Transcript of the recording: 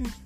うん